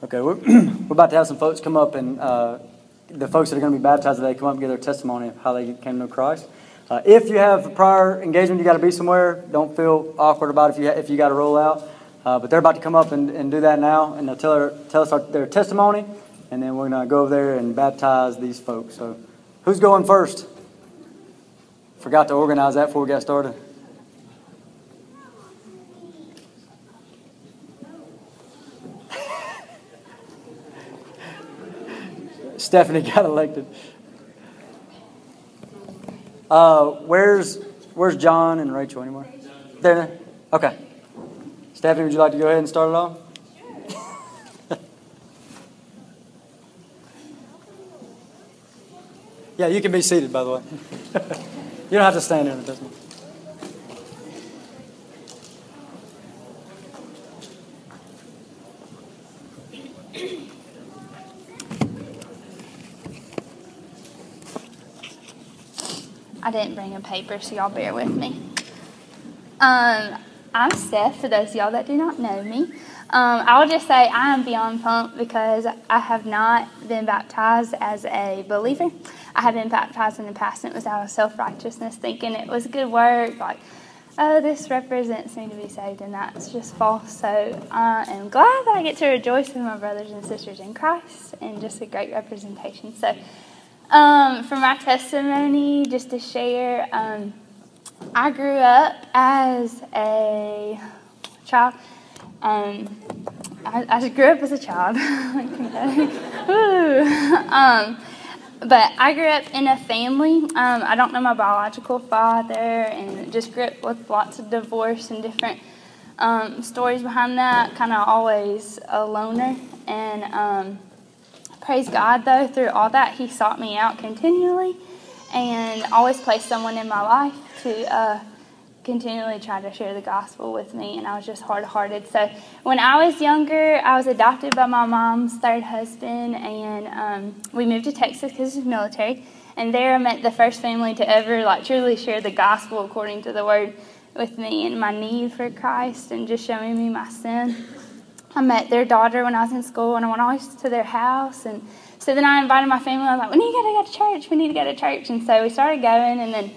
Okay, we're, we're about to have some folks come up and uh, the folks that are going to be baptized today come up and give their testimony of how they came to Christ. Uh, if you have prior engagement, you got to be somewhere. Don't feel awkward about it if you if you got to roll out. Uh, but they're about to come up and, and do that now, and they'll tell, her, tell us our, their testimony, and then we're going to go over there and baptize these folks. So, who's going first? Forgot to organize that before we got started. Stephanie got elected. Uh, where's Where's John and Rachel anymore? There. Okay. Stephanie, would you like to go ahead and start it off? yeah, you can be seated, by the way. you don't have to stand there. It doesn't. I didn't bring a paper, so y'all bear with me. Um, I'm Steph, for those of y'all that do not know me. Um, I will just say I am beyond pumped because I have not been baptized as a believer. I have been baptized in the past, and it was out of self righteousness, thinking it was good work, like, oh, this represents me to be saved, and that's just false. So I am glad that I get to rejoice with my brothers and sisters in Christ, and just a great representation. So um, for my testimony, just to share, um, I grew up as a child. Um, I, I, grew up as a child. um, but I grew up in a family. Um, I don't know my biological father, and just grew up with lots of divorce and different um, stories behind that. Kind of always a loner, and um, Praise God, though, through all that, He sought me out continually and always placed someone in my life to uh, continually try to share the gospel with me. And I was just hard hearted. So when I was younger, I was adopted by my mom's third husband, and um, we moved to Texas because of military. And there I met the first family to ever like truly share the gospel according to the word with me and my need for Christ and just showing me my sin. I met their daughter when I was in school, and I went always to their house. And so then I invited my family. I was like, "We need to go to church. We need to go to church." And so we started going. And then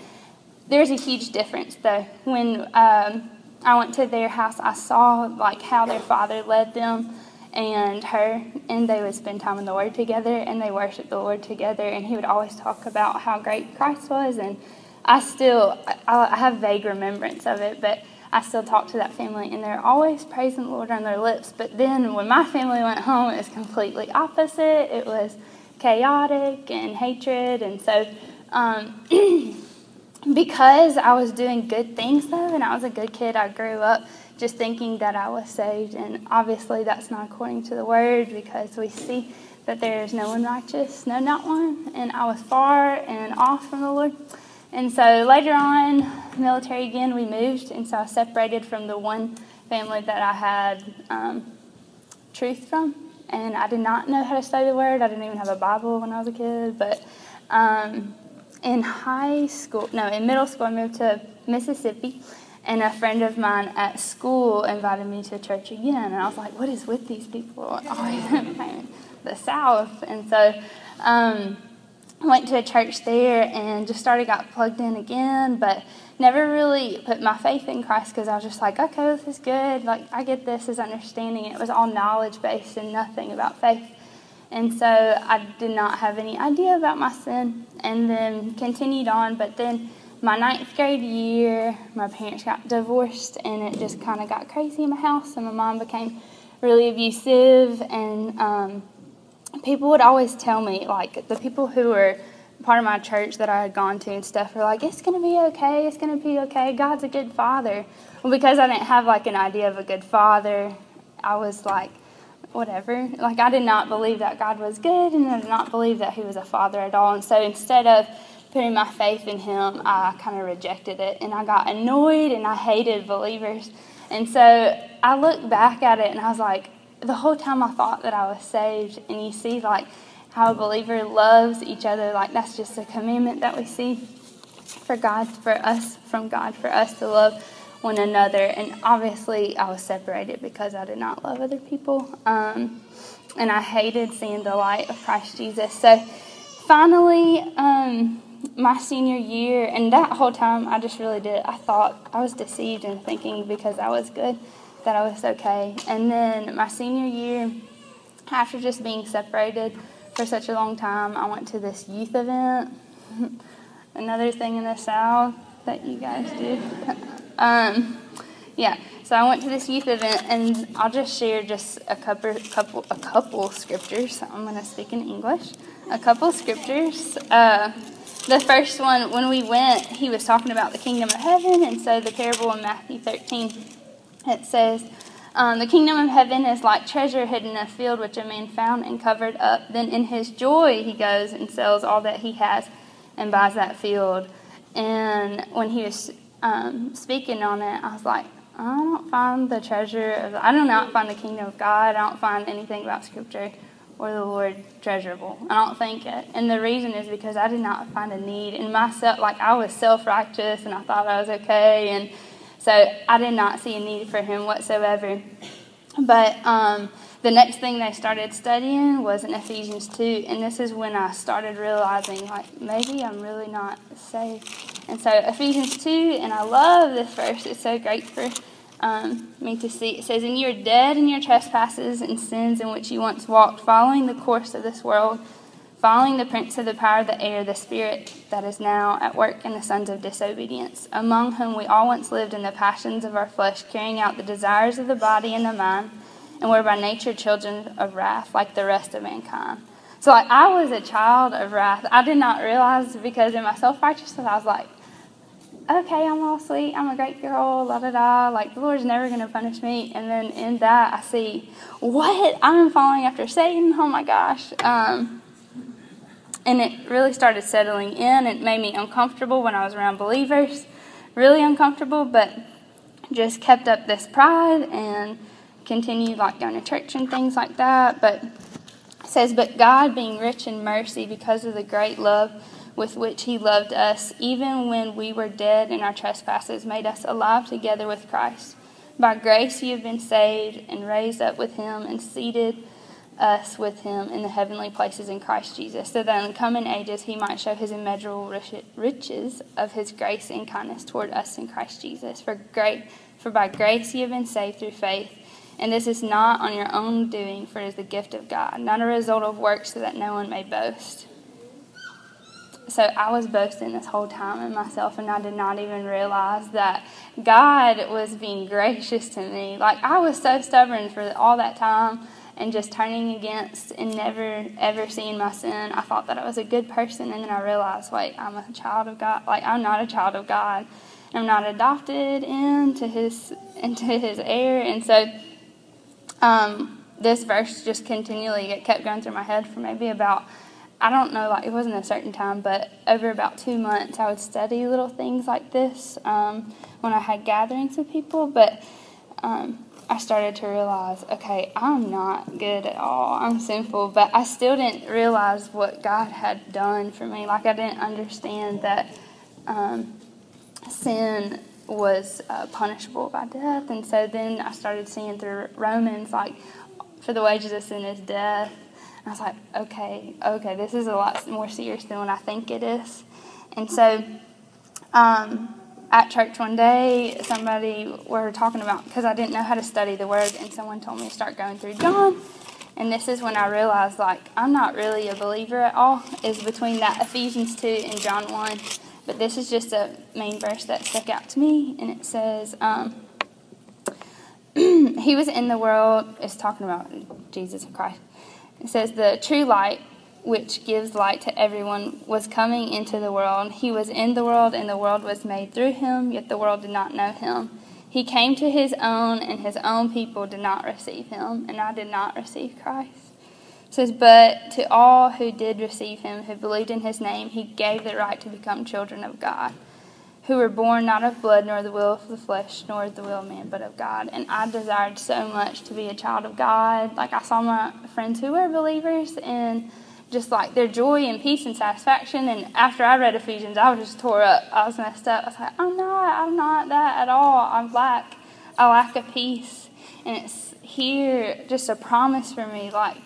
there's a huge difference, though. When um, I went to their house, I saw like how their father led them and her, and they would spend time in the Word together, and they worshiped the Lord together. And he would always talk about how great Christ was. And I still, I, I have vague remembrance of it, but I still talk to that family, and they're always praising the Lord on their lips. But then when my family went home, it was completely opposite. It was chaotic and hatred. And so, um, because I was doing good things, though, and I was a good kid, I grew up just thinking that I was saved. And obviously, that's not according to the word because we see that there is no one righteous, no, not one. And I was far and off from the Lord. And so later on, military again, we moved, and so I separated from the one family that I had um, truth from. And I did not know how to study the word. I didn't even have a Bible when I was a kid. But um, in high school, no, in middle school, I moved to Mississippi. And a friend of mine at school invited me to church again. And I was like, what is with these people? Always the South. And so, um, went to a church there and just started got plugged in again but never really put my faith in christ because i was just like okay this is good. Like i get this as understanding. It was all knowledge based and nothing about faith. And so i did not have any idea about my sin and then continued on. But then my ninth grade year my parents got divorced and it just kind of got crazy in my house and my mom became really abusive and um, people would always tell me, like the people who were part of my church that I had gone to and stuff were like, it's going to be okay, it's going to be okay, God's a good father. Well, because I didn't have like an idea of a good father, I was like, whatever. Like, I did not believe that God was good and I did not believe that He was a father at all. And so instead of putting my faith in Him, I kind of rejected it and I got annoyed and I hated believers. And so I looked back at it and I was like, the whole time I thought that I was saved, and you see like how a believer loves each other, like that's just a commandment that we see for God, for us, from God, for us to love one another. And obviously, I was separated because I did not love other people. Um, and I hated seeing the light of Christ Jesus. So finally, um, my senior year, and that whole time, I just really did. I thought I was deceived in thinking because I was good that I was okay. And then my senior year, after just being separated for such a long time, I went to this youth event. Another thing in the South that you guys do. um, yeah, so I went to this youth event, and I'll just share just a couple, couple, a couple scriptures. I'm going to speak in English. A couple scriptures. Uh, the first one, when we went, he was talking about the kingdom of heaven, and so the parable in Matthew 13, it says, um, The kingdom of heaven is like treasure hidden in a field which a man found and covered up. Then in his joy, he goes and sells all that he has and buys that field. And when he was um, speaking on it, I was like, I don't find the treasure of, I do not find the kingdom of God. I don't find anything about Scripture or the Lord treasurable. I don't think it. And the reason is because I did not find a need in myself. Like I was self righteous and I thought I was okay. And so I did not see a need for Him whatsoever. But um, the next thing they started studying was in Ephesians 2. And this is when I started realizing, like, maybe I'm really not saved. And so Ephesians 2, and I love this verse. It's so great for um, me to see. It says, And you are dead in your trespasses and sins in which you once walked, following the course of this world, following the prince of the power of the air, the spirit that is now at work in the sons of disobedience, among whom we all once lived in the passions of our flesh, carrying out the desires of the body and the mind, and were by nature children of wrath, like the rest of mankind. So, like, I was a child of wrath. I did not realize because in my self righteousness, I was like, okay, I'm all sweet, I'm a great girl, la da da, like the Lord's never going to punish me. And then in that, I see, what? I'm falling after Satan, oh my gosh. Um, and it really started settling in. It made me uncomfortable when I was around believers, really uncomfortable, but just kept up this pride and continued like going to church and things like that. But says, But God, being rich in mercy because of the great love with which he loved us, even when we were dead in our trespasses, made us alive together with Christ. By grace you have been saved and raised up with him and seated us with him in the heavenly places in Christ Jesus, so that in the coming ages he might show his immeasurable riches of his grace and kindness toward us in Christ Jesus. For great for by grace you have been saved through faith, and this is not on your own doing, for it is the gift of God, not a result of works, so that no one may boast. So I was boasting this whole time in myself, and I did not even realize that God was being gracious to me. Like I was so stubborn for all that time and just turning against and never ever seeing my sin. I thought that I was a good person, and then I realized, wait, I'm a child of God. Like I'm not a child of God. I'm not adopted into His into His heir, and so um, this verse just continually it kept going through my head for maybe about I don't know, like it wasn't a certain time, but over about two months, I would study little things like this um, when I had gatherings with people. But um, I started to realize, okay, I'm not good at all. I'm sinful, but I still didn't realize what God had done for me. Like I didn't understand that um, sin was uh, punishable by death, and so then I started seeing through Romans, like, for the wages of sin is death and I was like, okay, okay, this is a lot more serious than what I think it is. And so um, at church one day, somebody we were talking about, because I didn't know how to study the word, and someone told me to start going through John. And this is when I realized, like, I'm not really a believer at all, is between that Ephesians 2 and John 1. But this is just a main verse that stuck out to me, and it says, um, He was in the world, it's talking about Jesus Christ it says, The true light, which gives light to everyone, was coming into the world. He was in the world, and the world was made through him, yet the world did not know him. He came to his own, and his own people did not receive him, and I did not receive Christ. It says, But to all who did receive him, who believed in his name, he gave the right to become children of God who were born not of blood, nor the will of the flesh, nor the will of man, but of God. And I desired so much to be a child of God. Like I saw my friends who were believers and just like their joy and peace and satisfaction. And after I read Ephesians, I was just tore up. I was messed up. I was like, I'm not, I'm not that at all. I'm lack, I lack a peace. and it's here just a promise for me, like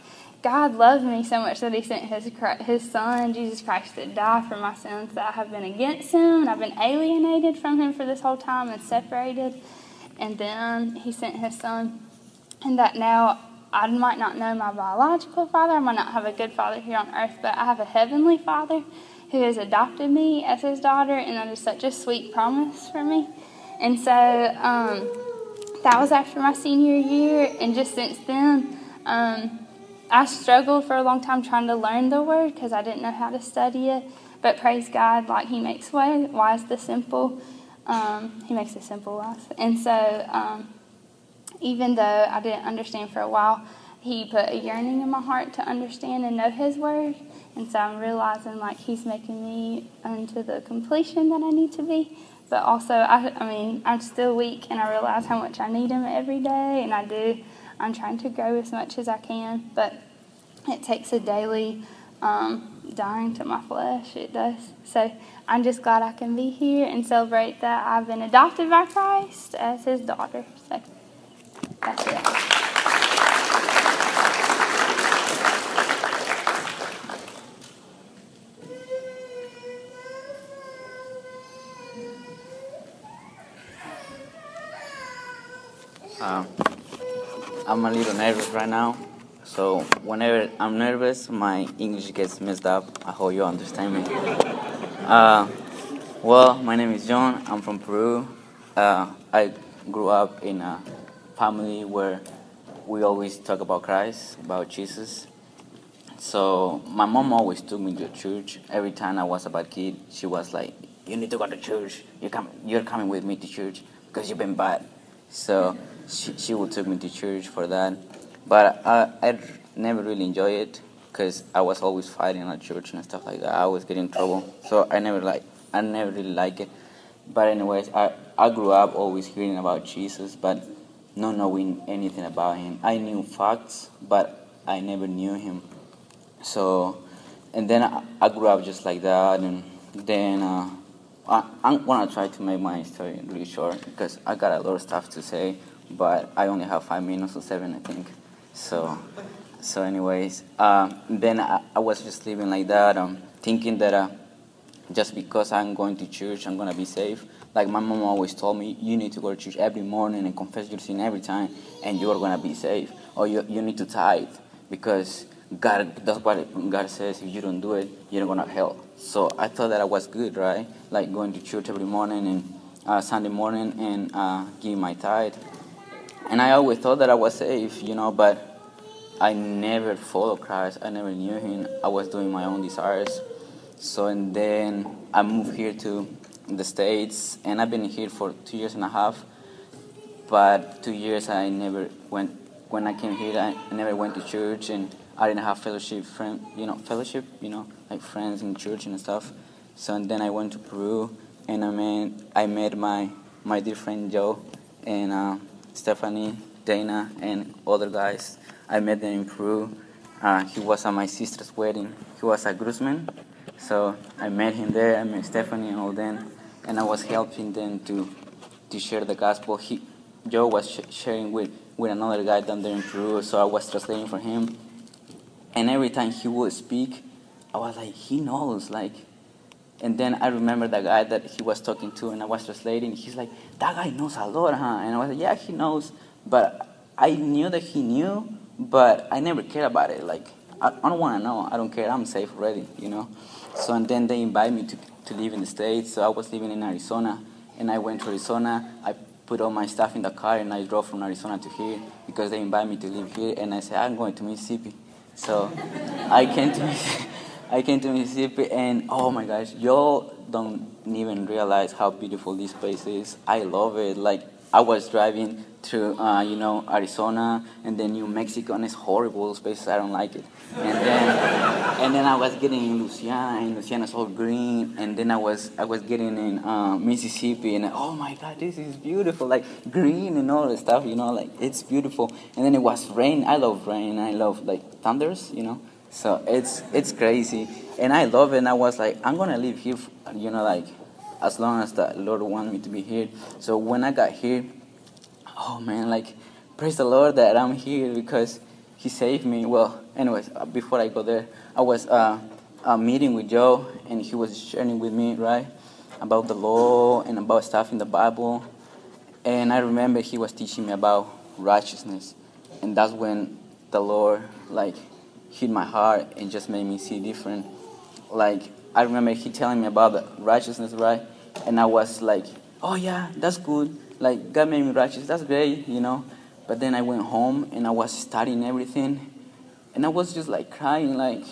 God loved me so much that He sent His His Son Jesus Christ to die for my sins. That I have been against Him and I've been alienated from Him for this whole time and separated, and then He sent His Son, and that now I might not know my biological father, I might not have a good father here on earth, but I have a heavenly Father who has adopted me as His daughter, and that is such a sweet promise for me. And so um, that was after my senior year, and just since then. Um, I struggled for a long time trying to learn the word because I didn't know how to study it. But praise God, like He makes way, wise the simple. Um, he makes the simple wise. And so, um, even though I didn't understand for a while, He put a yearning in my heart to understand and know His word. And so I'm realizing like He's making me unto the completion that I need to be. But also, I, I mean, I'm still weak, and I realize how much I need Him every day, and I do. I'm trying to grow as much as I can, but it takes a daily um, dying to my flesh. It does. So I'm just glad I can be here and celebrate that I've been adopted by Christ as His daughter. So that's it. Um, I'm a little nervous right now. So whenever I'm nervous, my English gets messed up. I hope you understand me. Uh, well, my name is John. I'm from Peru. Uh, I grew up in a family where we always talk about Christ, about Jesus. So my mom always took me to church. Every time I was a bad kid, she was like, "You need to go to church. You come, you're coming with me to church because you've been bad." So she, she would take me to church for that. But I, I never really enjoy it because I was always fighting at church and stuff like that. I always get in trouble. So I never like, I never really like it. But anyways, I, I grew up always hearing about Jesus, but not knowing anything about him. I knew facts, but I never knew him. So, and then I, I grew up just like that, and then uh, I, I'm gonna try to make my story really short because I got a lot of stuff to say but I only have five minutes or seven, I think. So, so anyways, um, then I, I, was just living like that, um, thinking that uh, just because I'm going to church, I'm gonna be safe. Like my mom always told me, you need to go to church every morning and confess your sin every time, and you are gonna be safe. Or you, you need to tithe because God, that's what God says. If you don't do it, you're gonna hell. So I thought that I was good, right? Like going to church every morning and uh, Sunday morning and uh, giving my tithe and I always thought that I was safe, you know, but I never followed Christ. I never knew Him. I was doing my own desires. So, and then I moved here to the States, and I've been here for two years and a half. But two years I never went. When I came here, I never went to church, and I didn't have fellowship, friend, you know, fellowship, you know, like friends in church and stuff. So and then I went to Peru, and I met I met my my dear friend Joe, and. Uh, Stephanie, Dana, and other guys. I met them in Peru. Uh, he was at my sister's wedding. He was a groomsman, so I met him there. I met Stephanie and all them, and I was helping them to to share the gospel. He, Joe was sh- sharing with with another guy down there in Peru, so I was translating for him. And every time he would speak, I was like, he knows, like and then I remember the guy that he was talking to, and I was translating. He's like, "That guy knows a lot, huh?" And I was like, "Yeah, he knows," but I knew that he knew, but I never cared about it. Like, I, I don't want to know. I don't care. I'm safe already, you know. So and then they invited me to to live in the states. So I was living in Arizona, and I went to Arizona. I put all my stuff in the car, and I drove from Arizona to here because they invited me to live here. And I said, "I'm going to Mississippi." So I came to. I came to Mississippi and oh my gosh, y'all don't even realize how beautiful this place is. I love it. Like I was driving through, uh, you know, Arizona and then New Mexico, and it's horrible spaces. I don't like it. And then, and then I was getting in Louisiana, and Louisiana's all green. And then I was, I was getting in uh, Mississippi, and oh my God, this is beautiful, like green and all the stuff, you know, like it's beautiful. And then it was rain. I love rain. I love like thunders, you know. So it's it's crazy, and I love it. And I was like, I'm gonna live here, you know, like as long as the Lord wants me to be here. So when I got here, oh man, like praise the Lord that I'm here because He saved me. Well, anyways, uh, before I go there, I was uh, uh, meeting with Joe, and he was sharing with me, right, about the law and about stuff in the Bible. And I remember he was teaching me about righteousness, and that's when the Lord like hit my heart and just made me see different. Like I remember he telling me about the righteousness, right? And I was like, oh yeah, that's good. Like God made me righteous. That's great, you know. But then I went home and I was studying everything, and I was just like crying, like,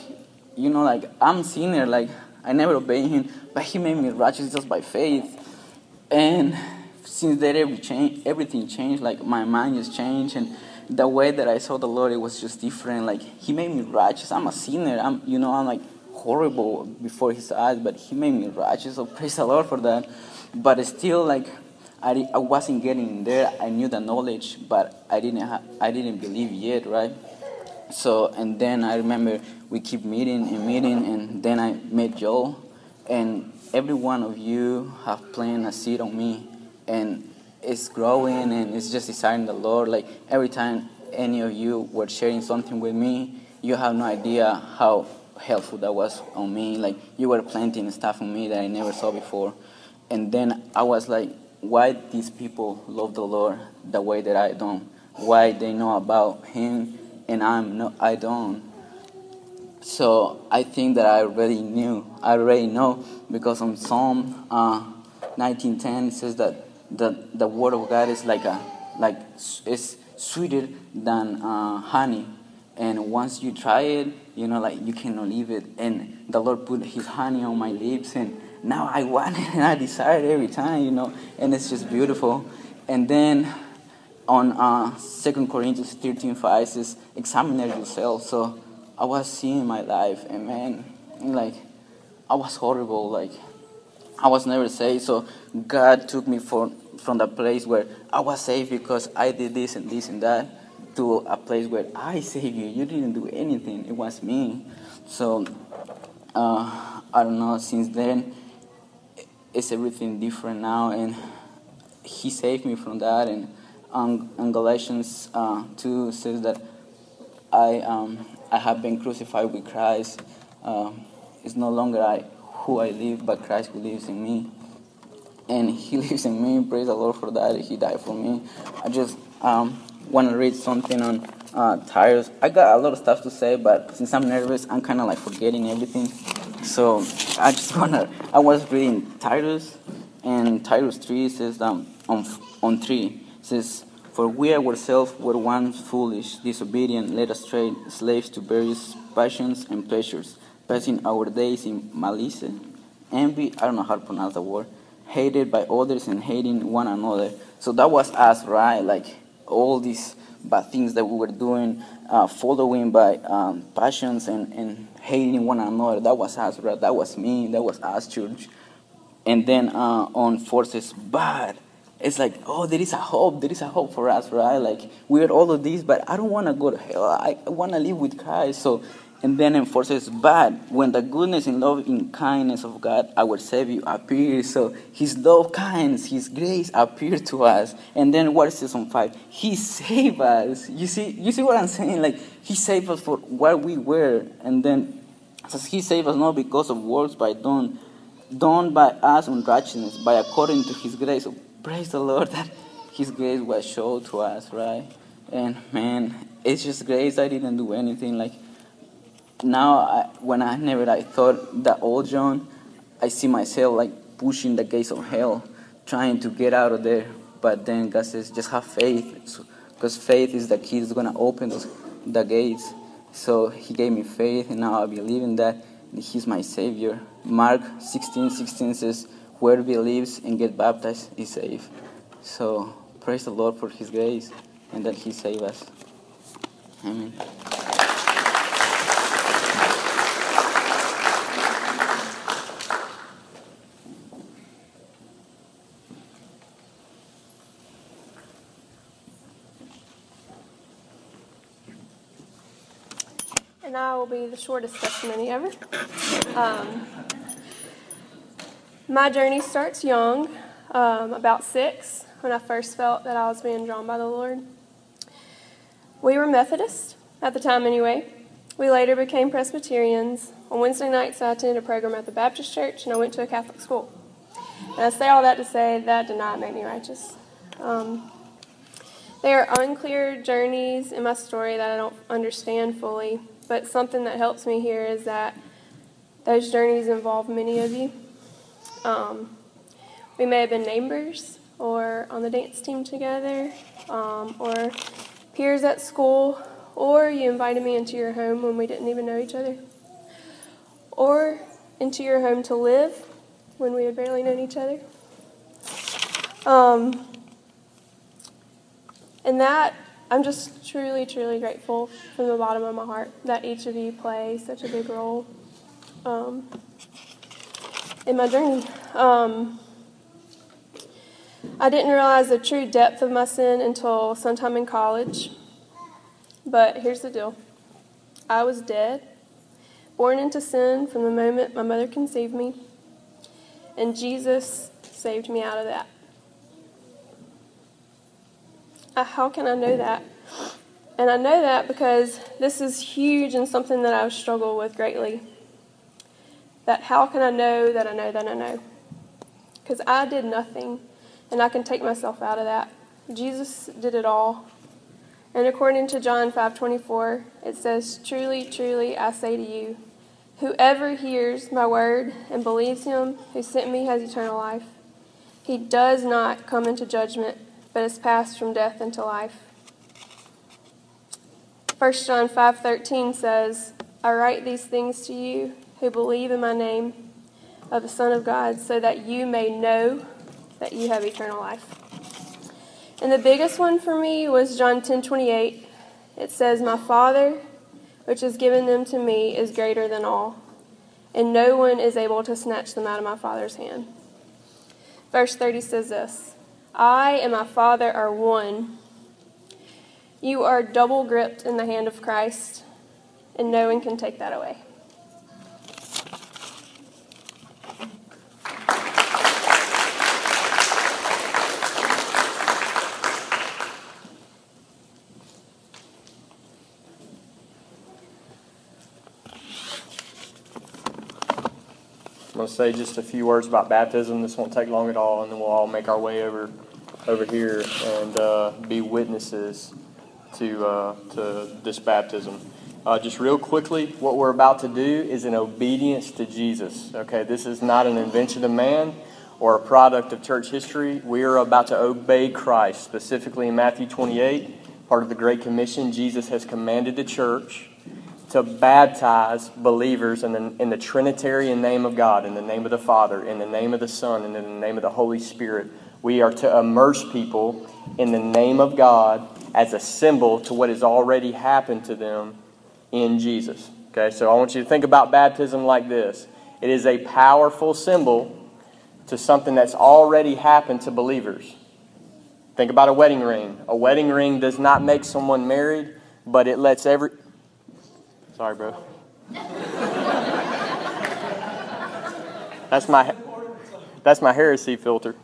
you know, like I'm sinner, like I never obeyed Him, but He made me righteous just by faith. And since then, every change, everything changed. Like my mind just changed, and the way that I saw the Lord, it was just different. Like He made me righteous. I'm a sinner. I'm, you know, I'm like horrible before His eyes, but He made me righteous. So praise the Lord for that. But still, like I, I wasn't getting there. I knew the knowledge, but I didn't ha- I didn't believe yet, right? So and then I remember we keep meeting and meeting, and then I met Joel, and every one of you have planted a seed on me, and it's growing and it's just desiring the Lord. Like every time any of you were sharing something with me, you have no idea how helpful that was on me. Like you were planting stuff on me that I never saw before, and then I was like why these people love the Lord the way that I don't, why they know about Him and I'm no, I don't. So I think that I already knew, I already know because on Psalm uh, 19:10 it says that the the word of God is like a like it's sweeter than uh, honey, and once you try it, you know like you cannot leave it. And the Lord put His honey on my lips and now I want it and I desire it every time, you know, and it's just beautiful. And then on uh, 2 Corinthians 13 5 says, examine yourself. So I was seeing my life, and man, like, I was horrible. Like, I was never saved. So God took me from, from the place where I was saved because I did this and this and that to a place where I saved you. You didn't do anything, it was me. So, uh, I don't know, since then, it's everything different now, and He saved me from that. And um, Galatians uh, two says that I um, I have been crucified with Christ. Uh, it's no longer I who I live, but Christ who lives in me. And He lives in me. Praise the Lord for that. He died for me. I just um, want to read something on uh, Titus. I got a lot of stuff to say, but since I'm nervous, I'm kind of like forgetting everything. So I just wanna. I was reading Titus, and Titus three says um, on on three says, "For we ourselves were once foolish, disobedient, led astray, slaves to various passions and pleasures, passing our days in malice, envy. I don't know how to pronounce the word. Hated by others and hating one another. So that was us, right? Like all these bad things that we were doing, uh, following by um, passions and, and hating one another. That was us, right? That was me. That was us, church. And then uh, on forces, but it's like, oh, there is a hope. There is a hope for us, right? Like we're all of these, but I don't want to go to hell. I want to live with Christ. So, and then in forces, but when the goodness and love and kindness of God, our Savior, appears, so His love, kindness, His grace appear to us. And then what is this on five? He saved us. You see, you see what I'm saying? Like He saved us for what we were, and then says He saved us not because of works by done, done by us in righteousness, by according to His grace. So praise the Lord that His grace was shown to us, right? And man, it's just grace. I didn't do anything like now I, when I never I thought that old John, I see myself like pushing the gates of hell, trying to get out of there. But then God says, just have faith, because faith is the key that's gonna open those the gates. So He gave me faith, and now I believe in that. He's my Savior. Mark 16, 16 says, "Whoever believes and get baptized is saved." So praise the Lord for His grace and that He saved us. Amen. I will be the shortest testimony ever. Um, my journey starts young, um, about six, when I first felt that I was being drawn by the Lord. We were Methodists at the time, anyway. We later became Presbyterians. On Wednesday nights, I attended a program at the Baptist church, and I went to a Catholic school. And I say all that to say that did not make me righteous. Um, there are unclear journeys in my story that I don't understand fully, but something that helps me here is that those journeys involve many of you. Um, we may have been neighbors or on the dance team together um, or peers at school, or you invited me into your home when we didn't even know each other, or into your home to live when we had barely known each other. Um, and that, I'm just truly, truly grateful from the bottom of my heart that each of you play such a big role um, in my journey. Um, I didn't realize the true depth of my sin until sometime in college. But here's the deal I was dead, born into sin from the moment my mother conceived me, and Jesus saved me out of that. Uh, Uh, how can I know that? And I know that because this is huge and something that I struggle with greatly. That how can I know that I know that I know? Because I did nothing and I can take myself out of that. Jesus did it all. And according to John 5:24, it says, "Truly, truly, I say to you, whoever hears my word and believes him who sent me has eternal life. He does not come into judgment, but is passed from death into life." 1 John 5:13 says, "I write these things to you who believe in my name of the Son of God, so that you may know that you have eternal life. And the biggest one for me was John 10:28. It says, "My Father, which has given them to me, is greater than all, and no one is able to snatch them out of my Father's hand." Verse 30 says this, "I and my Father are one." You are double gripped in the hand of Christ, and no one can take that away. Say just a few words about baptism. This won't take long at all, and then we'll all make our way over over here and uh, be witnesses to uh, to this baptism. Uh, just real quickly, what we're about to do is in obedience to Jesus. Okay, this is not an invention of man or a product of church history. We are about to obey Christ, specifically in Matthew 28, part of the Great Commission. Jesus has commanded the church to baptize believers in the, in the Trinitarian name of God, in the name of the Father, in the name of the Son, and in the name of the Holy Spirit. We are to immerse people in the name of God as a symbol to what has already happened to them in Jesus. Okay, so I want you to think about baptism like this it is a powerful symbol to something that's already happened to believers. Think about a wedding ring. A wedding ring does not make someone married, but it lets every Sorry, bro. That's my that's my heresy filter.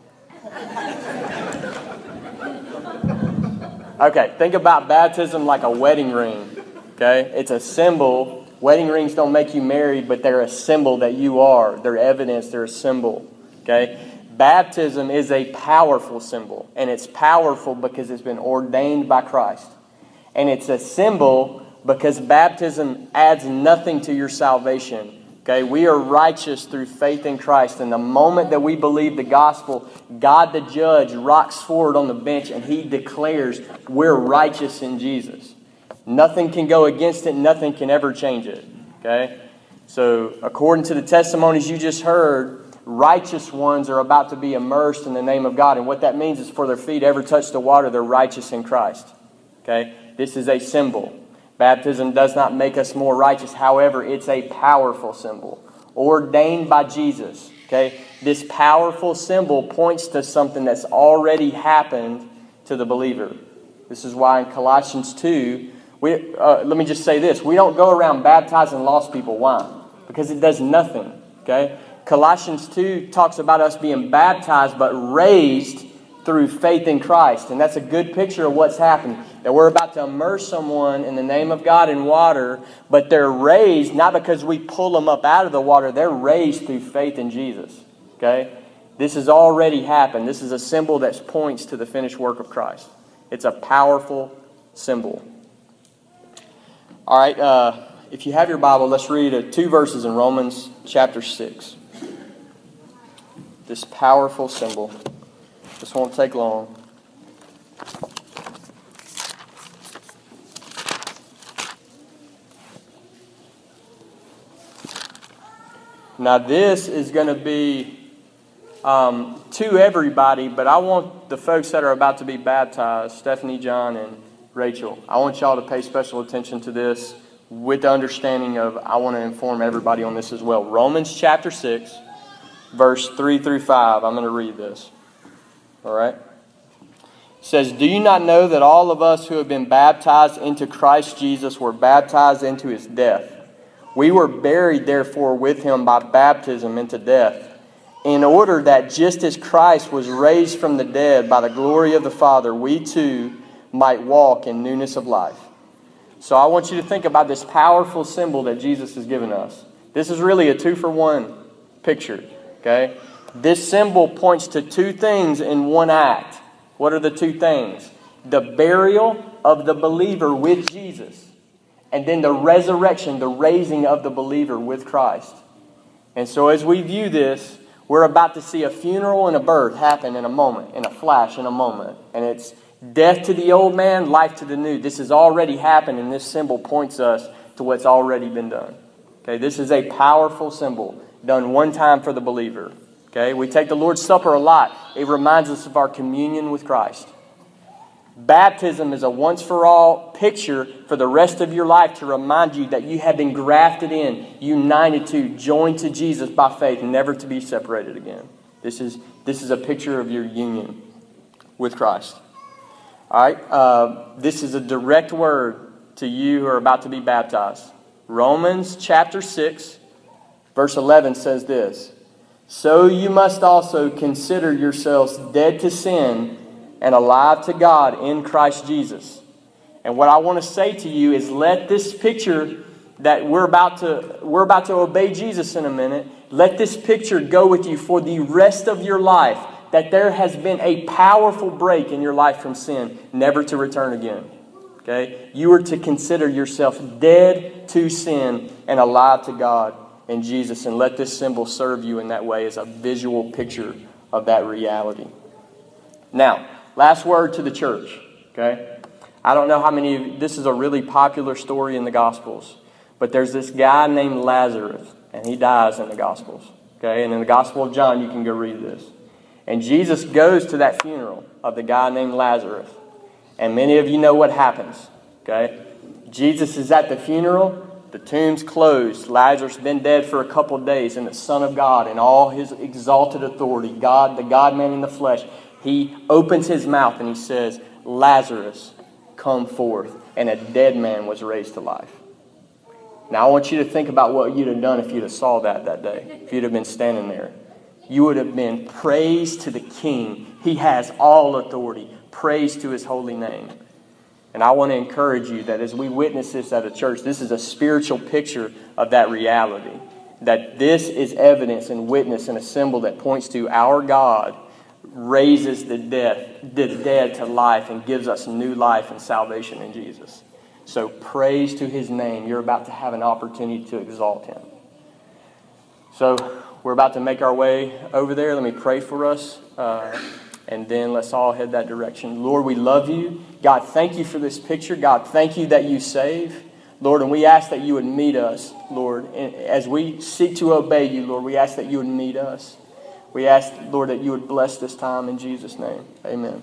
Okay, think about baptism like a wedding ring. Okay? It's a symbol. Wedding rings don't make you married, but they're a symbol that you are. They're evidence, they're a symbol. Okay? Baptism is a powerful symbol, and it's powerful because it's been ordained by Christ. And it's a symbol because baptism adds nothing to your salvation. Okay, we are righteous through faith in Christ. And the moment that we believe the gospel, God the judge rocks forward on the bench and he declares we're righteous in Jesus. Nothing can go against it, nothing can ever change it. Okay? So, according to the testimonies you just heard, righteous ones are about to be immersed in the name of God. And what that means is for their feet ever touch the water, they're righteous in Christ. Okay? This is a symbol. Baptism does not make us more righteous. However, it's a powerful symbol ordained by Jesus. Okay? This powerful symbol points to something that's already happened to the believer. This is why in Colossians 2, we, uh, let me just say this. We don't go around baptizing lost people. Why? Because it does nothing. Okay? Colossians 2 talks about us being baptized but raised through faith in Christ. And that's a good picture of what's happened. That we're about to immerse someone in the name of God in water, but they're raised not because we pull them up out of the water, they're raised through faith in Jesus. Okay? This has already happened. This is a symbol that points to the finished work of Christ. It's a powerful symbol. All right, uh, if you have your Bible, let's read uh, two verses in Romans chapter 6. This powerful symbol. This won't take long. Now, this is going to be um, to everybody, but I want the folks that are about to be baptized, Stephanie, John, and Rachel, I want y'all to pay special attention to this with the understanding of I want to inform everybody on this as well. Romans chapter 6, verse 3 through 5. I'm going to read this. All right? Says, Do you not know that all of us who have been baptized into Christ Jesus were baptized into his death? We were buried, therefore, with him by baptism into death, in order that just as Christ was raised from the dead by the glory of the Father, we too might walk in newness of life. So I want you to think about this powerful symbol that Jesus has given us. This is really a two for one picture, okay? This symbol points to two things in one act. What are the two things? The burial of the believer with Jesus and then the resurrection, the raising of the believer with Christ. And so, as we view this, we're about to see a funeral and a birth happen in a moment, in a flash, in a moment. And it's death to the old man, life to the new. This has already happened, and this symbol points us to what's already been done. Okay, this is a powerful symbol done one time for the believer. Okay, we take the Lord's Supper a lot, it reminds us of our communion with Christ. Baptism is a once for all picture for the rest of your life to remind you that you have been grafted in, united to, joined to Jesus by faith, never to be separated again. This is, this is a picture of your union with Christ. All right, uh, this is a direct word to you who are about to be baptized. Romans chapter 6, verse 11 says this So you must also consider yourselves dead to sin and alive to God in Christ Jesus. And what I want to say to you is let this picture that we're about to we're about to obey Jesus in a minute, let this picture go with you for the rest of your life that there has been a powerful break in your life from sin, never to return again. Okay? You are to consider yourself dead to sin and alive to God in Jesus and let this symbol serve you in that way as a visual picture of that reality. Now, Last word to the church, okay? I don't know how many of this is a really popular story in the Gospels, but there's this guy named Lazarus, and he dies in the Gospels, okay? And in the Gospel of John, you can go read this. And Jesus goes to that funeral of the guy named Lazarus. And many of you know what happens, okay? Jesus is at the funeral, the tomb's closed. Lazarus been dead for a couple days, and the Son of God, in all his exalted authority, God, the God man in the flesh, he opens his mouth and he says, Lazarus, come forth. And a dead man was raised to life. Now, I want you to think about what you'd have done if you'd have saw that that day, if you'd have been standing there. You would have been praise to the King. He has all authority. Praise to his holy name. And I want to encourage you that as we witness this at a church, this is a spiritual picture of that reality. That this is evidence and witness and a symbol that points to our God raises the dead, the dead to life and gives us new life and salvation in Jesus. So praise to his name. You're about to have an opportunity to exalt him. So we're about to make our way over there. Let me pray for us. Uh, and then let's all head that direction. Lord, we love you. God, thank you for this picture. God, thank you that you save. Lord, and we ask that you would meet us, Lord. And as we seek to obey you, Lord, we ask that you would meet us. We ask, Lord, that you would bless this time in Jesus' name. Amen.